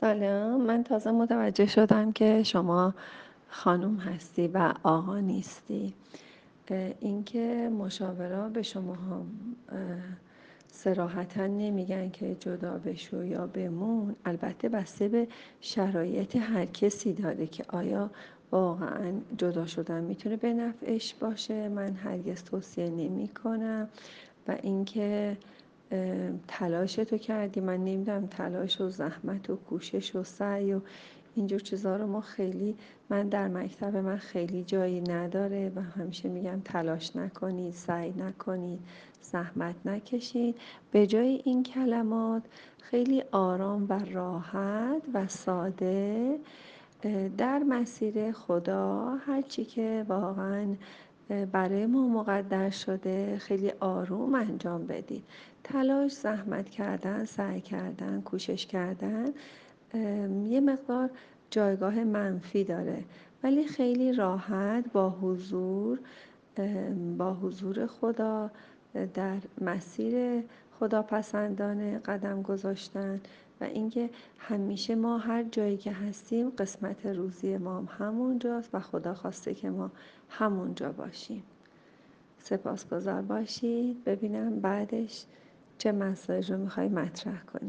سلام. من تازه متوجه شدم که شما خانم هستی و آقا نیستی. اینکه مشاورا به شما هم سراحتا نمیگن که جدا بشو یا بمون البته بسته به شرایط هر کسی داره که آیا واقعا جدا شدن می‌تونه به نفعش باشه؟ من هرگز توصیه نمی کنم و اینکه تلاش تو کردی؟ من نمی‌دونم تلاش و زحمت و کوشش و سعی و اینجور چیزها رو ما خیلی من در مکتب من خیلی جایی نداره و همیشه میگم تلاش نکنید سعی نکنید زحمت نکشید. به جای این کلمات خیلی آرام و راحت و ساده در مسیر خدا هرچی که واقعا برای ما مقدر شده. خیلی آروم انجام بدید تلاش زحمت کردن سعی کردن کوشش کردن یه مقدار جایگاه منفی داره. ولی خیلی راحت با حضور با حضور خدا در مسیر خداپسندانه قدم گذاشتن و اینکه همیشه ما هر جایی که هستیم قسمت روزی ما هم همونجاست و خدا خواسته که ما همونجا باشیم. سپاسگزار باشید. ببینم بعدش چه مسائل رو می‌خوای مطرح کنی.